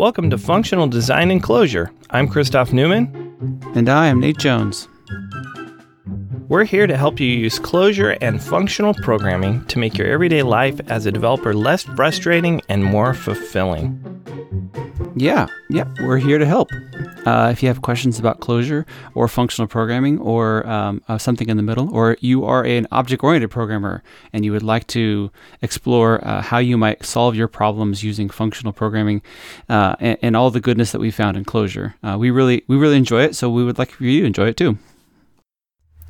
welcome to Functional Design and Clojure. I'm Christoph Neumann. And I am Nate Jones. We're here to help you use Clojure and functional programming to make your everyday life as a developer less frustrating and more fulfilling. Yeah, yeah, we're here to help. Uh, if you have questions about Clojure or functional programming or um, uh, something in the middle, or you are an object oriented programmer and you would like to explore uh, how you might solve your problems using functional programming uh, and, and, all the goodness that we found in Clojure, uh, we really we really enjoy it. So we would like for you to enjoy it too.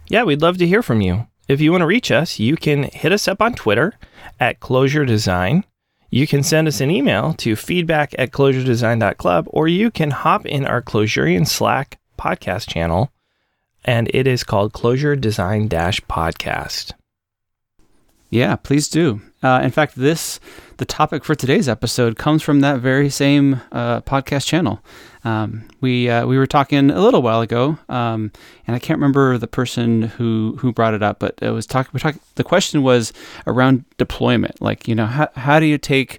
Yeah, we'd love to hear from you. If you want to reach us, you can hit us up on Twitter at Clojure Design you can send us an email to feedback at clojuredesign.club, or you can hop in our Clojurian Slack podcast channel, and it is called Clojure Design Dash Podcast. Yeah, please do. Uh, in fact, this the topic for today's episode comes from that very same uh, podcast channel. Um, we uh, we were talking a little while ago, um, and I can't remember the person who who brought it up, but it was talking. Talk, the question was around deployment. Like, you know, how how do you take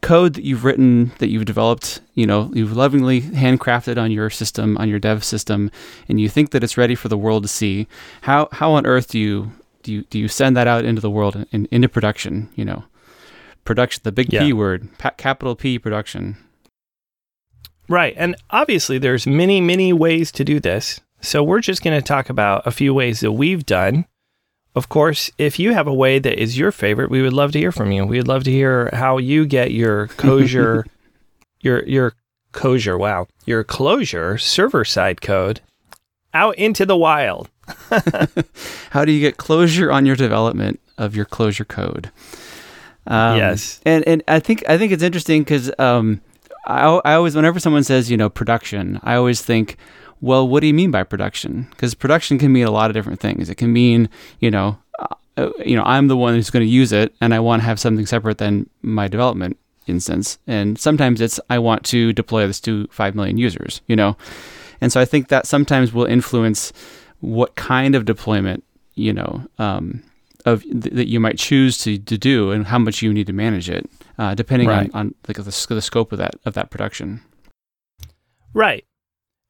code that you've written, that you've developed, you know, you've lovingly handcrafted on your system, on your dev system, and you think that it's ready for the world to see. How how on earth do you do you do you send that out into the world and into production? You know, production, the big yeah. P word, capital P production. Right, and obviously there's many many ways to do this. So we're just going to talk about a few ways that we've done. Of course, if you have a way that is your favorite, we would love to hear from you. We'd love to hear how you get your Clojure, your your Clojure, wow, your Clojure server side code out into the wild. How do you get closure on your development of your Clojure code? Um, yes, and and I think I think it's interesting because um, I, I always whenever someone says you know production, I always think, well, what do you mean by production? Because production can mean a lot of different things. It can mean you know. Uh, you know, I'm the one who's going to use it, and I want to have something separate than my development instance. And sometimes it's I want to deploy this to five million users. You know, and so I think that sometimes will influence what kind of deployment you know um, of th- that you might choose to, to do and how much you need to manage it, uh, depending right. on, on like the, the scope of that of that production. Right,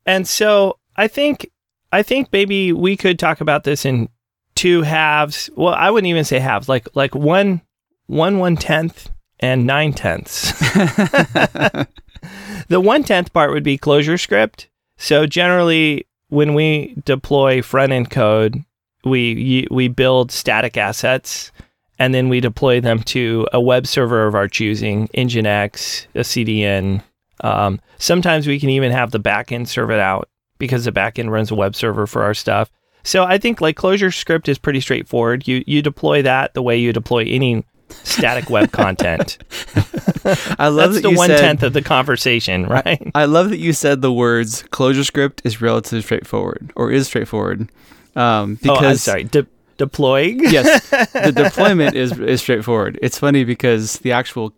and so I think I think maybe we could talk about this in two halves. Well, I wouldn't even say halves, like like one one one tenth and nine tenths. the one tenth part would be ClojureScript. So generally, when we deploy front end code, we we build static assets and then we deploy them to a web server of our choosing, Nginx, a CDN. Um, sometimes we can even have the backend serve it out because the backend runs a web server for our stuff. So I think like ClojureScript is pretty straightforward. You you deploy that the way you deploy any static web content. I love That's that the one tenth of the conversation, right? I, love that you said the words ClojureScript is relatively straightforward or is straightforward. Um, because oh, I'm sorry. De- deploying? yes, the deployment is is straightforward. It's funny because the actual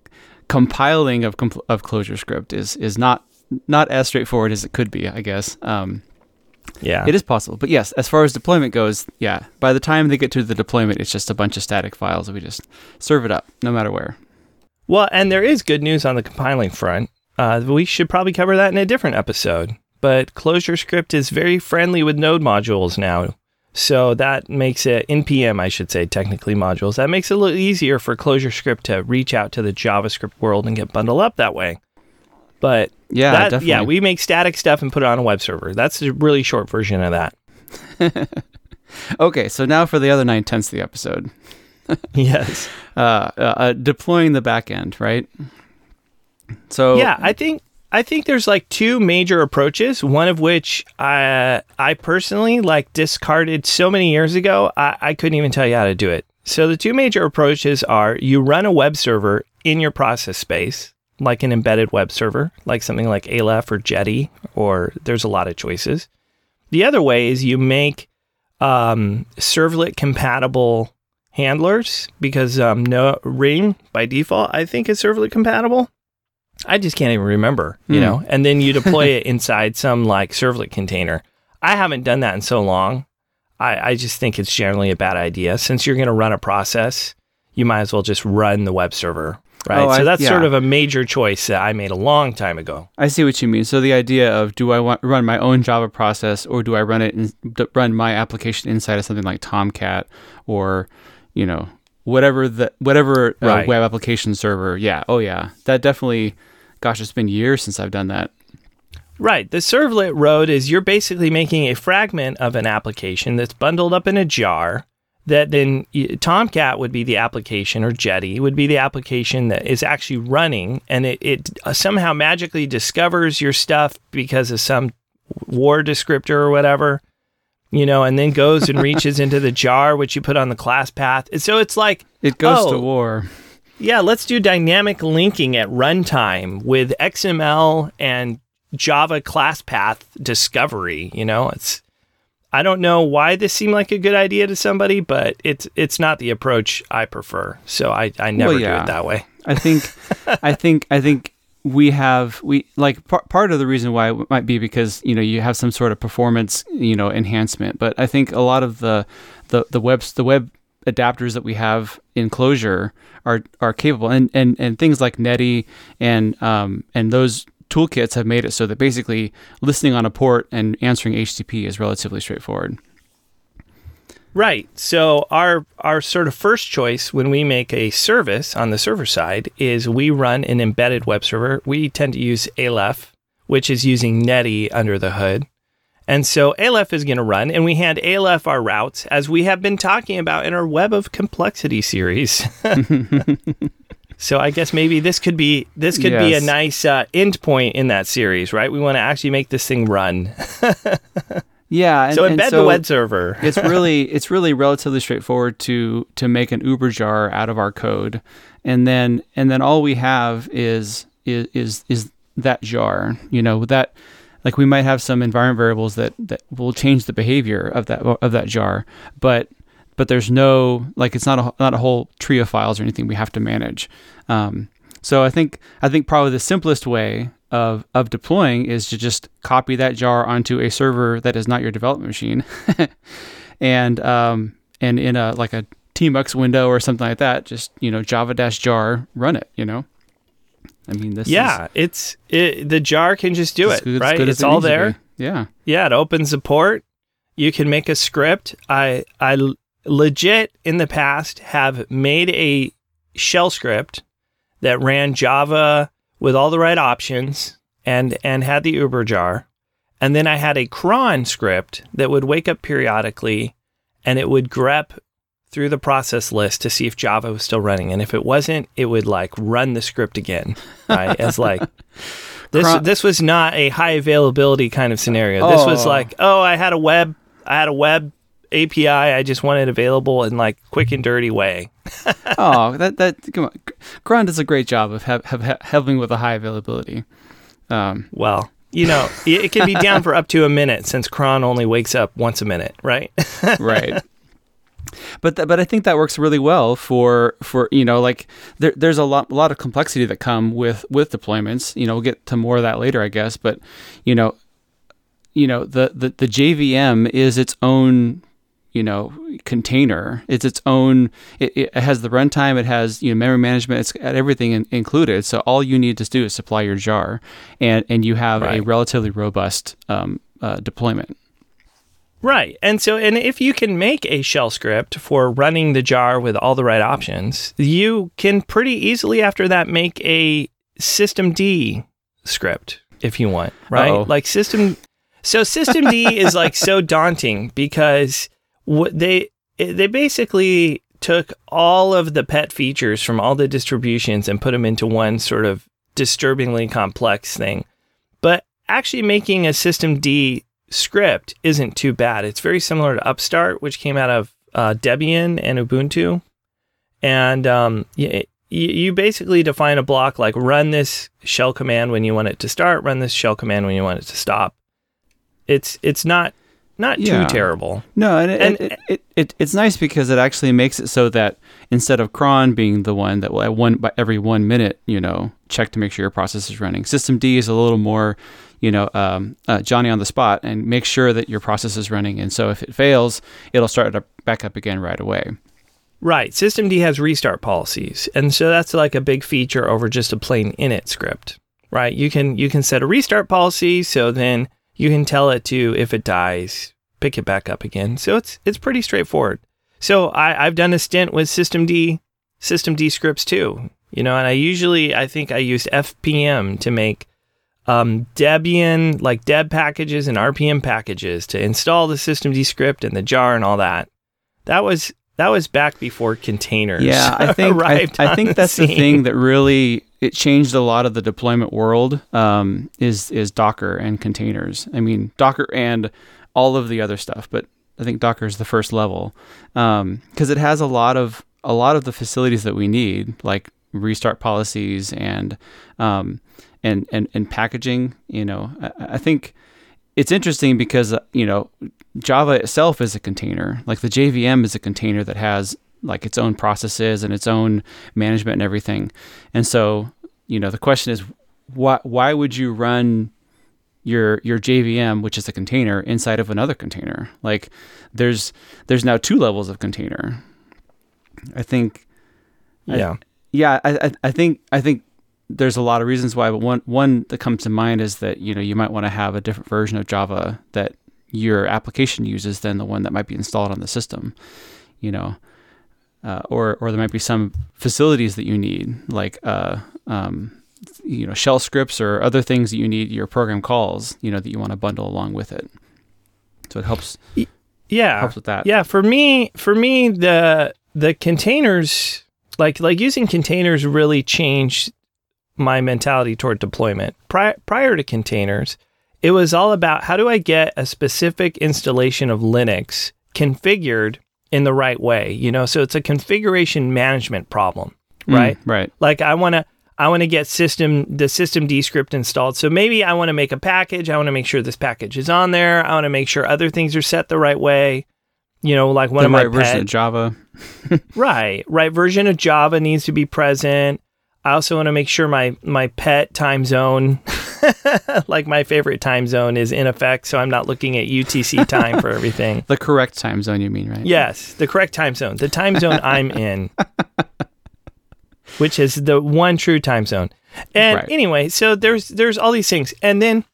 compiling of compl- of ClojureScript is is not not as straightforward as it could be, I guess. Um, yeah. It is possible. But yes, as far as deployment goes, yeah, by the time they get to the deployment, it's just a bunch of static files we just serve it up no matter where. Well, and there is good news on the compiling front. Uh, we should probably cover that in a different episode. But ClojureScript is very friendly with node modules now. So that makes it NPM, I should say, technically modules. That makes it a little easier for ClojureScript to reach out to the JavaScript world and get bundled up that way. But yeah, that, definitely. yeah, we make static stuff and put it on a web server. That's a really short version of that. okay, so now for the other nine tenths of the episode. yes, uh, uh, uh, deploying the backend, right? So yeah, I think I think there's like two major approaches. One of which I I personally like discarded so many years ago. I, I couldn't even tell you how to do it. So the two major approaches are you run a web server in your process space like an embedded web server, like something like Aleph or Jetty, or there's a lot of choices. The other way is you make um, servlet compatible handlers because um, no Ring by default I think is servlet compatible. I just can't even remember, you mm. know. And then you deploy it inside some like servlet container. I haven't done that in so long. I, I just think it's generally a bad idea. Since you're going to run a process, you might as well just run the web server right? Oh, so I- that's sort of a major choice that I made a long time ago. I see what you mean. So the idea of do I want run my own Java process or do I run it and run my application inside of something like Tomcat or you know whatever the whatever uh, Right. web application server. Yeah. Oh yeah. That definitely. Gosh, it's been years since I've done that. Right. The servlet road is you're basically making a fragment of an application that's bundled up in a jar. That then Tomcat would be the application, or Jetty would be the application that is actually running, and it, it uh, somehow magically discovers your stuff because of some war descriptor or whatever, you know, and then goes and reaches into the jar which you put on the class path. And so it's like It goes to Oh. war. yeah, let's do dynamic linking at runtime with XML and Java class path discovery. You know, it's I don't know why this seemed like a good idea to somebody, but it's it's not the approach I prefer. So I, I never Well, do it that way. I think, I think, I think we have we like par- part of the reason why it might be because you know you have some sort of performance you know enhancement, but I think a lot of the the the webs the web adapters that we have in Clojure are are capable, and and and things like Netty and um and those toolkits have made it so that basically listening on a port and answering HTTP is relatively straightforward. Right. So our our sort of first choice when we make a service on the server side is we run an embedded web server. We tend to use Aleph, which is using Netty under the hood. And so Aleph is going to run, and we hand Aleph our routes, as we have been talking about in our Web of Complexity series. so I guess maybe this could be this could be a nice uh, end point in that series, right? We want to actually make this thing run. Yeah. And, so embed the web server. it's really it's really relatively straightforward to to make an Uber jar out of our code, and then and then all we have is is is, is that jar. You know that like we might have some environment variables that that will change the behavior of that of that jar, but but there's no like it's not a not a whole tree of files or anything we have to manage. Um, so I think I think probably the simplest way of of deploying is to just copy that jar onto a server that is not your development machine, and um, and in a like a tmux window or something like that, just you know Java dash jar run it. You know, I mean this. Yeah, it's it, the jar can just do is it, good- right? It's it all there. Yeah. Yeah, it opens the port. You can make a script. i i legit in the past have made a shell script that ran Java with all the right options and and had the Uber jar. And then I had a cron script that would wake up periodically and it would grep through the process list to see if Java was still running. And if it wasn't, it would like run the script again. Right? As like this Cron- this was not a high availability kind of scenario. This was Oh. like, oh, I had a web I had a web API. I just want it available in like quick and dirty way. oh, that that come on. Cron does a great job of have, have, helping with a high availability. Um, Well, you know, it, it can be down for up to a minute since cron only wakes up once a minute, right? right. But th- but I think that works really well for for you know like there there's a lot a lot of complexity that come with with deployments. You know, we'll get to more of that later, I guess. But you know, you know the the, the JVM is its own you know container. It's its own. It, it has the runtime. It has you know memory management. It's got everything in, included. So all you need to do is supply your jar, and and you have a relatively robust um, uh, deployment. Right. And so, and if you can make a shell script for running the jar with all the right options, you can pretty easily after that make a Systemd script if you want, right? Uh-oh. Like system. So Systemd is like so daunting because what they they basically took all of the pet features from all the distributions and put them into one sort of disturbingly complex thing. But actually making a Systemd script isn't too bad. It's very similar to Upstart, which came out of uh, Debian and Ubuntu. And um, you, you basically define a block like run this shell command when you want it to start, run this shell command when you want it to stop. It's it's not not Yeah. too terrible. No, and, it, And- it, it, it, it's nice because it actually makes it so that instead of cron being the one that will at one by every one minute, you know, check to make sure your process is running. Systemd is a little more, you know, um, uh, Johnny on the spot and make sure that your process is running. And so if it fails, it'll start up, back up again right away. Right. Systemd has restart policies. And so that's like a big feature over just a plain init script. Right? You can you can set a restart policy so then you can tell it to if it dies, pick it back up again. So it's it's pretty straightforward. So I, I've done a stint with Systemd Systemd scripts too. You know, and I usually I think I used FPM to make um, Debian like deb packages and RPM packages to install the Systemd script and the jar and all that. That was that was back before containers. Yeah, I think I, I, think that's the, the thing that really it changed a lot of the deployment world. Um, is is Docker and containers. I mean Docker and all of the other stuff, but I think Docker is the first level because um, it has a lot of a lot of the facilities that we need, like restart policies and um, and, and and packaging. You know, I, I think it's interesting because uh, you know Java itself is a container. Like the JVM is a container that has like its own processes and its own management and everything. And so, you know, the question is, why why would you run your your JVM, which is a container, inside of another container? Like, there's there's now two levels of container. I think. Yeah. I, yeah, I, I think I think there's a lot of reasons why, but one one that comes to mind is that you know you might want to have a different version of Java that your application uses than the one that might be installed on the system. You know, uh, or or there might be some facilities that you need, like uh, um, you know shell scripts or other things that you need your program calls. You know that you want to bundle along with it. So it helps. Yeah, helps with that. Yeah, for me, for me, the the containers like like using containers really changed my mentality toward deployment. Prior, prior to containers, it was all about how do I get a specific installation of Linux configured in the right way, you know? So it's a configuration management problem, mm, right? Mm, right. Like I want to I want to get system the Systemd script installed. So maybe I want to make a package. I want to make sure this package is on there. I want to make sure other things are set the right way. You know, like one the of my right version of Java. right, right version of Java needs to be present. I also want to make sure my my pet time zone, like my favorite time zone, is in effect. So I'm not looking at UTC time for everything. The correct time zone, you mean, right? Yes, the correct time zone, the time zone I'm in, which is the one true time zone. And right. anyway, so there's there's all these things, and then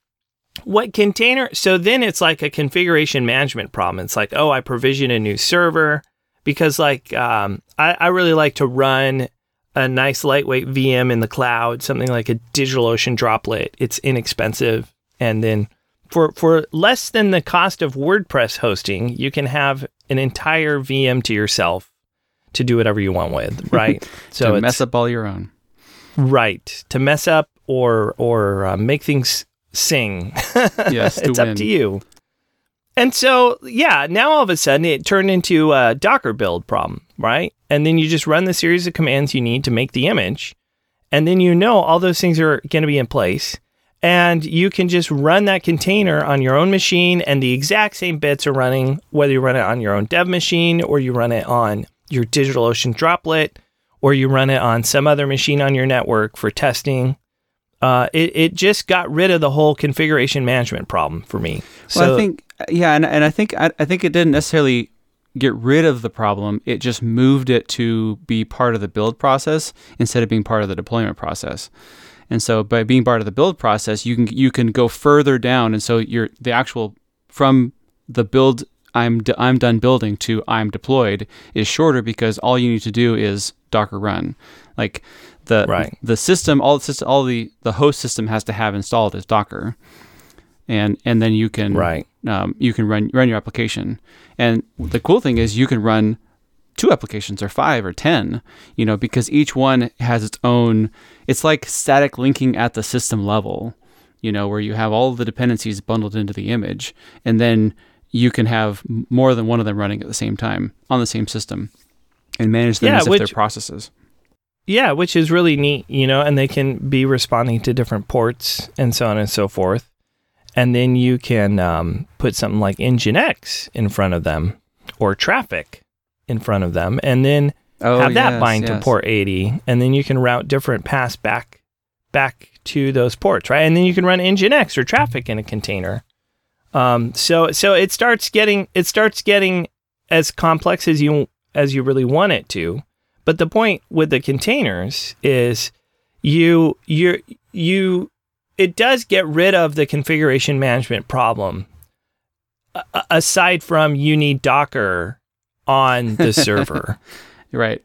what container? So then it's like a configuration management problem. It's like, oh, I provision a new server because like um, I, I really like to run a nice lightweight VM in the cloud, something like a DigitalOcean droplet. It's inexpensive. And then for for less than the cost of WordPress hosting, you can have an entire VM to yourself to do whatever you want with, right? so to mess up all your own. Right. To mess up or or uh, make things sing. yes, it's win. up to you. And so, yeah, now all of a sudden it turned into a Docker build problem, right? And then you just run the series of commands you need to make the image. And then you know all those things are going to be in place. And you can just run that container on your own machine, and the exact same bits are running, whether you run it on your own dev machine or you run it on your DigitalOcean droplet or you run it on some other machine on your network for testing. Uh, it, it just got rid of the whole configuration management problem for me. So well, I think yeah, and and I think I, I think it didn't necessarily get rid of the problem. It just moved it to be part of the build process instead of being part of the deployment process. And so by being part of the build process, you can you can go further down and so you're the actual from the build I'm d- I'm done building to I'm deployed is shorter because all you need to do is docker run. Like the right. the system all the system all the the host system has to have installed is docker and and then you can right. um, you can run run your application. And the cool thing is you can run two applications or five or ten, you know, because each one has its own. It's like static linking at the system level, you know, where you have all the dependencies bundled into the image, and then you can have more than one of them running at the same time on the same system, and manage them yeah, as if they're processes. Yeah, which is really neat, you know, and they can be responding to different ports and so on and so forth and then you can um, put something like Nginx in front of them or Traefik in front of them, and then oh, have that yes, bind yes. to port 80, and then you can route different paths back back to those ports, right? And then you can run Nginx or Traefik in a container. Um, so so it starts getting it starts getting as complex as you as you really want it to. But the point with the containers is you you you it does get rid of the configuration management problem. A- aside from you need Docker on the server. Right.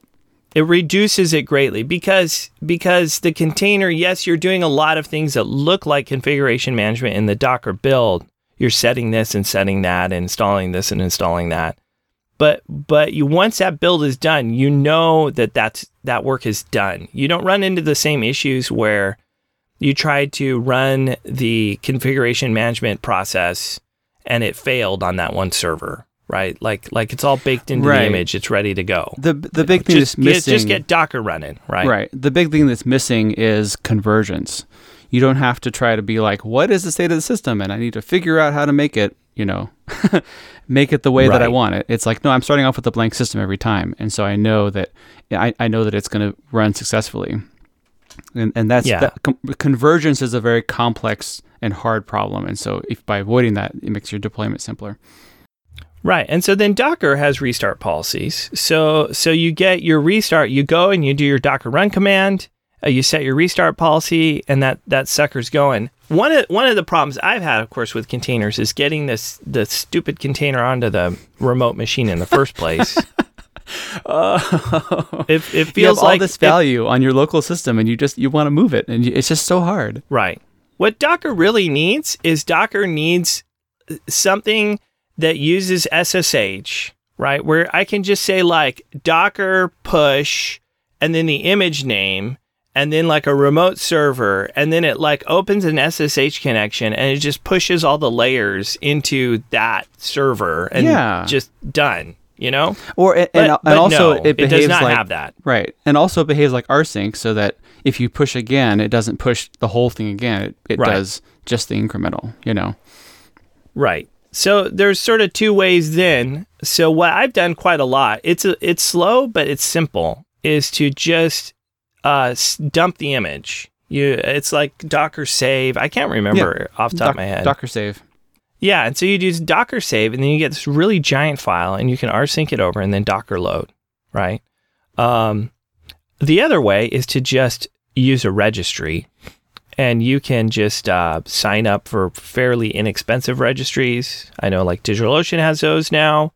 It reduces it greatly because because the container, yes, you're doing a lot of things that look like configuration management in the Docker build. You're setting this and setting that, and installing this and installing that. But but you once that build is done, you know that that's that work is done. You don't run into the same issues where you tried to run the configuration management process and it failed on that one server, right? Like like it's all baked into Right. the image, it's ready to go. The the big thing just that's get, missing just get Docker running, right? Right. The big thing that's missing is convergence. You don't have to try to be like, what is the state of the system? And I need to figure out how to make it, you know, make it the way that I want it. It's like, no, I'm starting off with a blank system every time. And so I know that I, I know that it's going to run successfully. And, and that's Yeah. that, com- convergence is a very complex and hard problem. And so if by avoiding that, it makes your deployment simpler. Right. And so then Docker has restart policies. So so you get your restart, you go and you do your Docker run command, uh, you set your restart policy and that that sucker's going. One of one of the problems I've had of course with containers is getting this the stupid container onto the remote machine in the first place. Oh, it, it you have feels all like this it- value on your local system and you just, you want to move it. And you, it's just so hard. Right. What Docker really needs is Docker needs uh, something that uses SSH, right? Where I can just say like Docker push and then the image name and then like a remote server and then it like opens an SSH connection and it just pushes all the layers into that server and Yeah. just done, you know? Or and, But, and, but also no, it behaves does not like have that. right, and also it behaves like rsync, so that if you push again, it doesn't push the whole thing again. It, it Right. does just the incremental. You know. Right. So there's sort of two ways then. So what I've done quite a lot. It's a, it's slow, but it's simple. Is to just uh, dump the image. You, it's like Docker save. I can't remember off the top Doc- of my head. Docker save. yeah, and so you do Docker save, and then you get this really giant file, and you can rsync it over, and then Docker load. Right. Um, the other way is to just use a registry, and you can just uh, sign up for fairly inexpensive registries. I know like DigitalOcean has those now,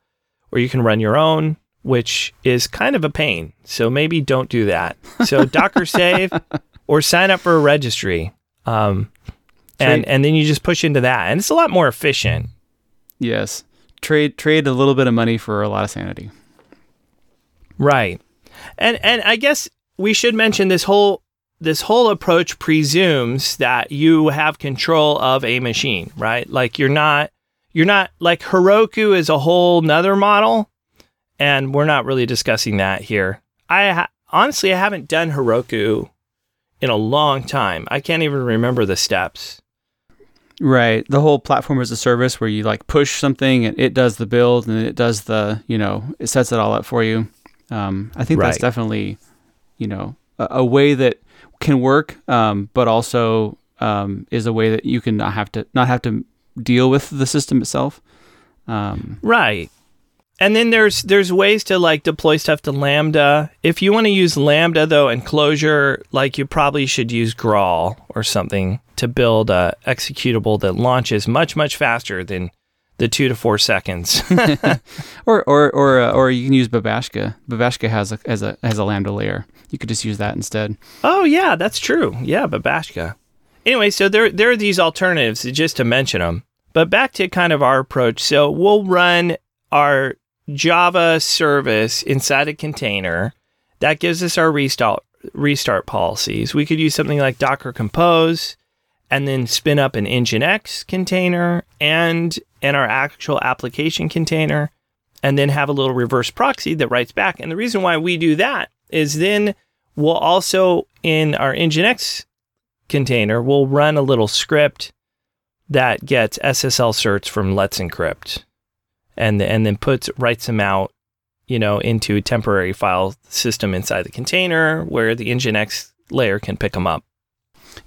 or you can run your own, which is kind of a pain. So maybe don't do that. So Docker save or sign up for a registry. Um, and, and then you just push into that. And it's a lot more efficient. Yes. Trade trade a little bit of money for a lot of sanity. Right. And and I guess we should mention this whole this whole approach presumes that you have control of a machine, right? Like you're not you're not like Heroku is a whole nother model and we're not really discussing that here. I ha- honestly I haven't done Heroku in a long time. I can't even remember the steps. Right. The whole platform as a service where you like push something and it does the build and it does the, you know, it sets it all up for you. Um, I think that's definitely, you know, a, a way that can work, um, but also um, is a way that you can not have to not have to deal with the system itself. Um, Right. And then there's there's ways to like deploy stuff to Lambda. If you want to use Lambda though and Clojure, like you probably should use Graal or something to build a executable that launches much much faster than the two to four seconds. or or or uh, or you can use Babashka. Babashka has a has a has a Lambda layer. You could just use that instead. oh yeah, that's true. Yeah, Babashka. Anyway, so there there are these alternatives just to mention them. But back to kind of our approach. So we'll run our Java service inside a container. That gives us our restart restart policies. We could use something like Docker Compose and then spin up an Nginx container and and our actual application container and then have a little reverse proxy that writes back. And the reason why we do that is then we'll also in our Nginx container, we'll run a little script that gets SSL certs from Let's Encrypt and and then puts writes them out, you know, into a temporary file system inside the container where the Nginx layer can pick them up.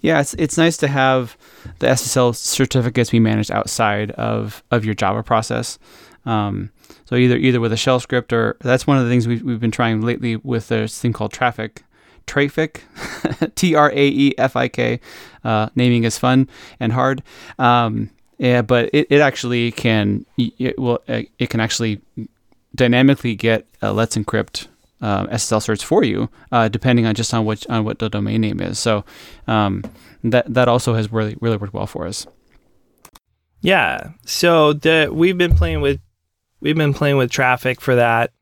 Yeah, it's it's nice to have the SSL certificates be managed outside of of your Java process. Um, so either either with a shell script or that's one of the things we've, we've been trying lately with this thing called Traefik. Traefik, T R A E F I K. Uh, naming is fun and hard. Um, yeah, but it, it actually can it will it can actually dynamically get uh, Let's Encrypt uh, SSL certs for you, uh, depending on just on what on what the domain name is. So um, that that also has really really worked well for us. Yeah. So the we've been playing with we've been playing with Traefik for that.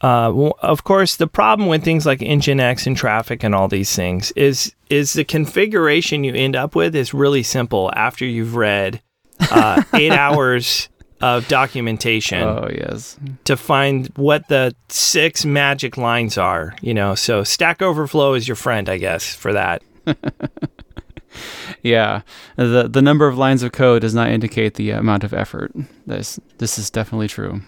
Uh, of course, the problem with things like Nginx and Traefik and all these things is is the configuration you end up with is really simple after you've read uh, eight hours of documentation. Oh yes, to find what the six magic lines are. You know, so Stack Overflow is your friend, I guess, for that. yeah, the the number of lines of code does not indicate the amount of effort. This this is definitely true.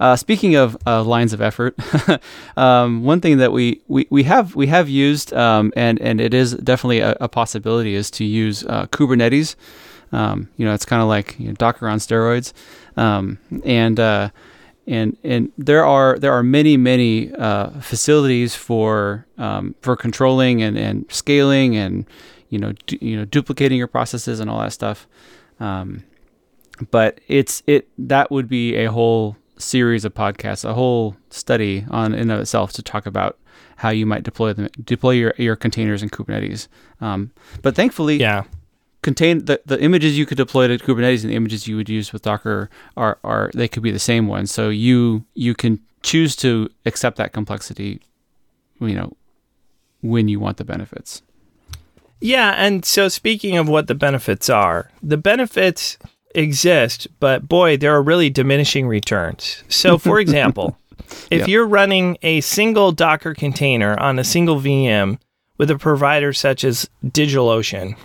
Uh, speaking of uh, lines of effort, um, one thing that we, we, we have we have used um, and and it is definitely a, a possibility is to use uh, Kubernetes. Um, you know, it's kind of like you know, Docker on steroids, um, and uh, and and there are there are many many uh, facilities for um, for controlling and, and scaling and you know du- you know duplicating your processes and all that stuff. Um, but it's it that would be a whole series of podcasts, a whole study on in of itself to talk about how you might deploy them, deploy your, your containers in Kubernetes. Um, but thankfully, yeah, contain the, the images you could deploy to Kubernetes and the images you would use with Docker are, are they could be the same ones. So you you can choose to accept that complexity, you know, when you want the benefits. Yeah, and so speaking of what the benefits are, the benefits exist, but boy, there are really diminishing returns. So, for example, if yep. you're running a single Docker container on a single VM with a provider such as DigitalOcean,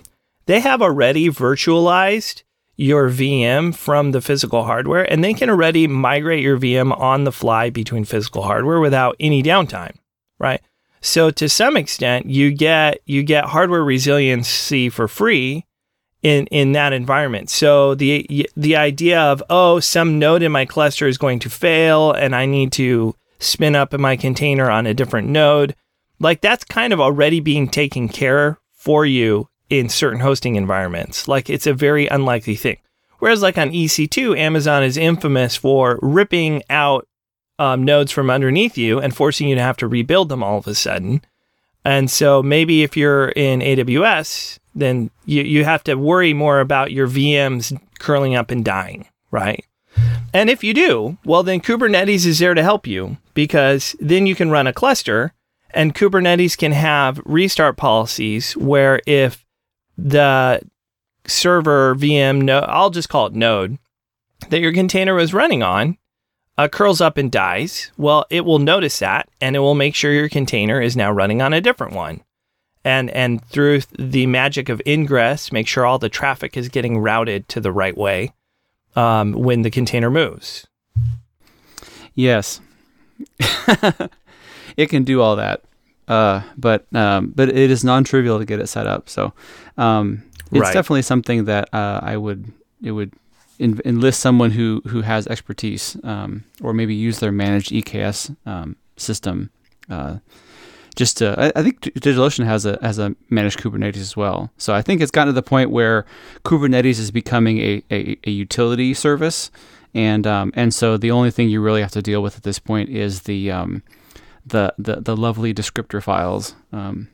they have already virtualized your VM from the physical hardware, and they can already migrate your VM on the fly between physical hardware without any downtime, right? So to some extent, you get you get hardware resiliency for free in in that environment. So the the idea of oh some node in my cluster is going to fail and I need to spin up my container on a different node, like that's kind of already being taken care for you in certain hosting environments. Like it's a very unlikely thing. Whereas like on EC2, Amazon is infamous for ripping out um, nodes from underneath you and forcing you to have to rebuild them all of a sudden. And so maybe if you're in AWS, then you, you have to worry more about your VMs curling up and dying, right? And if you do, well, then Kubernetes is there to help you because then you can run a cluster and Kubernetes can have restart policies where if the server VM, no, I'll just call it node, that your container was running on uh, curls up and dies, well, it will notice that and it will make sure your container is now running on a different one. And and through the magic of ingress, make sure all the traffic is getting routed to the right way um, when the container moves. Yes, it can do all that, uh, but um, but it is non-trivial to get it set up. So um, it's right. definitely something that uh, I would it would enlist someone who who has expertise, um, or maybe use their managed EKS um, system. Uh, just to, I, I think DigitalOcean has a has a managed Kubernetes as well. So I think it's gotten to the point where Kubernetes is becoming a, a, a utility service, and um, and so the only thing you really have to deal with at this point is the um, the, the the lovely descriptor files, um,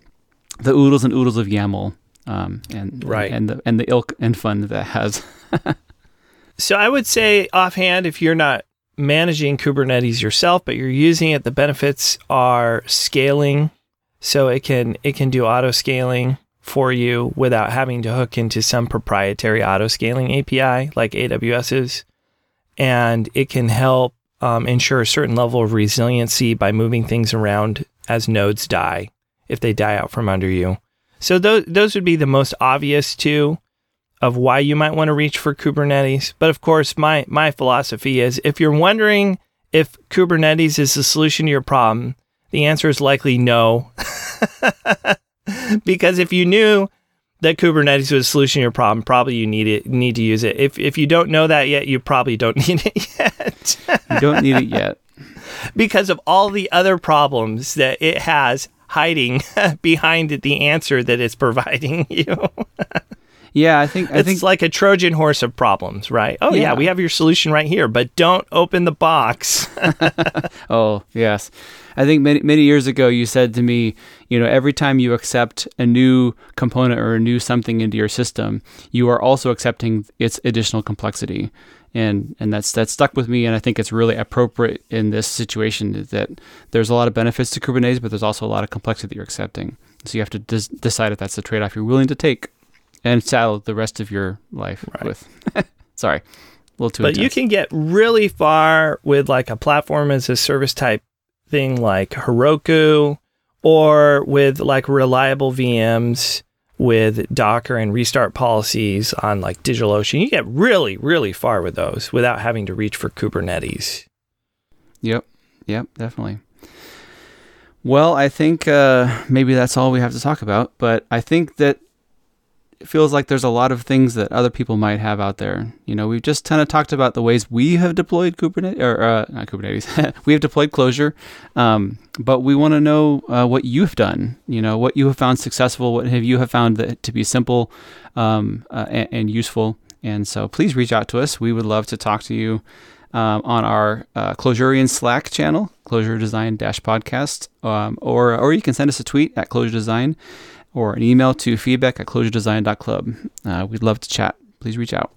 the oodles and oodles of YAML, um, and right. and the and the ilk and fun that has. so I would say offhand, if you're not managing Kubernetes yourself, but you're using it. The benefits are scaling, so it can it can do auto scaling for you without having to hook into some proprietary auto scaling API like AWS's, and it can help um, ensure a certain level of resiliency by moving things around as nodes die if they die out from under you. So those those would be the most obvious two of why you might want to reach for Kubernetes. But of course, my my philosophy is if you're wondering if Kubernetes is the solution to your problem, the answer is likely no. because if you knew that Kubernetes was a solution to your problem, probably you need it need to use it. If if you don't know that yet, you probably don't need it yet. you don't need it yet. because of all the other problems that it has hiding behind the answer that it's providing you. Yeah, I think I it's think like a Trojan horse of problems, right? Oh yeah. Yeah. we have your solution right here, but don't open the box. Oh, yes. I think many many years ago you said to me, you know, every time you accept a new component or a new something into your system, you are also accepting its additional complexity. And and that's that's stuck with me and I think it's really appropriate in this situation that there's a lot of benefits to Kubernetes, but there's also a lot of complexity that you're accepting. So you have to des- decide if that's the trade-off you're willing to take and saddle the rest of your life Right. with. Sorry. A little too but you can get really far with like a platform as a service type thing like Heroku or with like reliable VMs with Docker and restart policies on like DigitalOcean. You get really, really far with those without having to reach for Kubernetes. Yep. Yep, definitely. Well, I think uh, maybe that's all we have to talk about, but I think that feels like there's a lot of things that other people might have out there. You know, we've just kind of talked about the ways we have deployed Kubernetes, or uh, not Kubernetes, we have deployed Clojure, um, but we want to know uh, what you've done. You know, what you have found successful, what have you have found that, to be simple um, uh, and, and useful. And so please reach out to us. We would love to talk to you um, on our uh, Clojurian Slack channel, Clojure Design Dash Podcast, um, or or you can send us a tweet at Clojure Design, or an email to feedback at clojuredesign.club. Uh, we'd love to chat. Please reach out.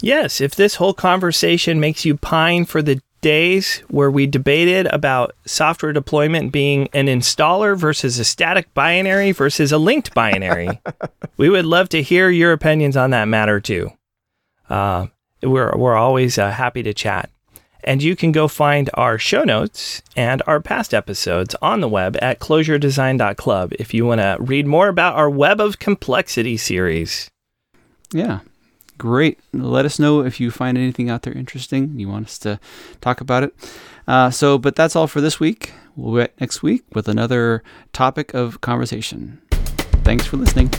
Yes, if this whole conversation makes you pine for the days where we debated about software deployment being an installer versus a static binary versus a linked binary, we would love to hear your opinions on that matter too. Uh, we're we're always uh, happy to chat. And you can go find our show notes and our past episodes on the web at clojuredesign.club if you want to read more about our Web of Complexity series. Yeah. Great. Let us know if you find anything out there interesting. You want us to talk about it. Uh, so, but that's all for this week. We'll be back next week with another topic of conversation. Thanks for listening.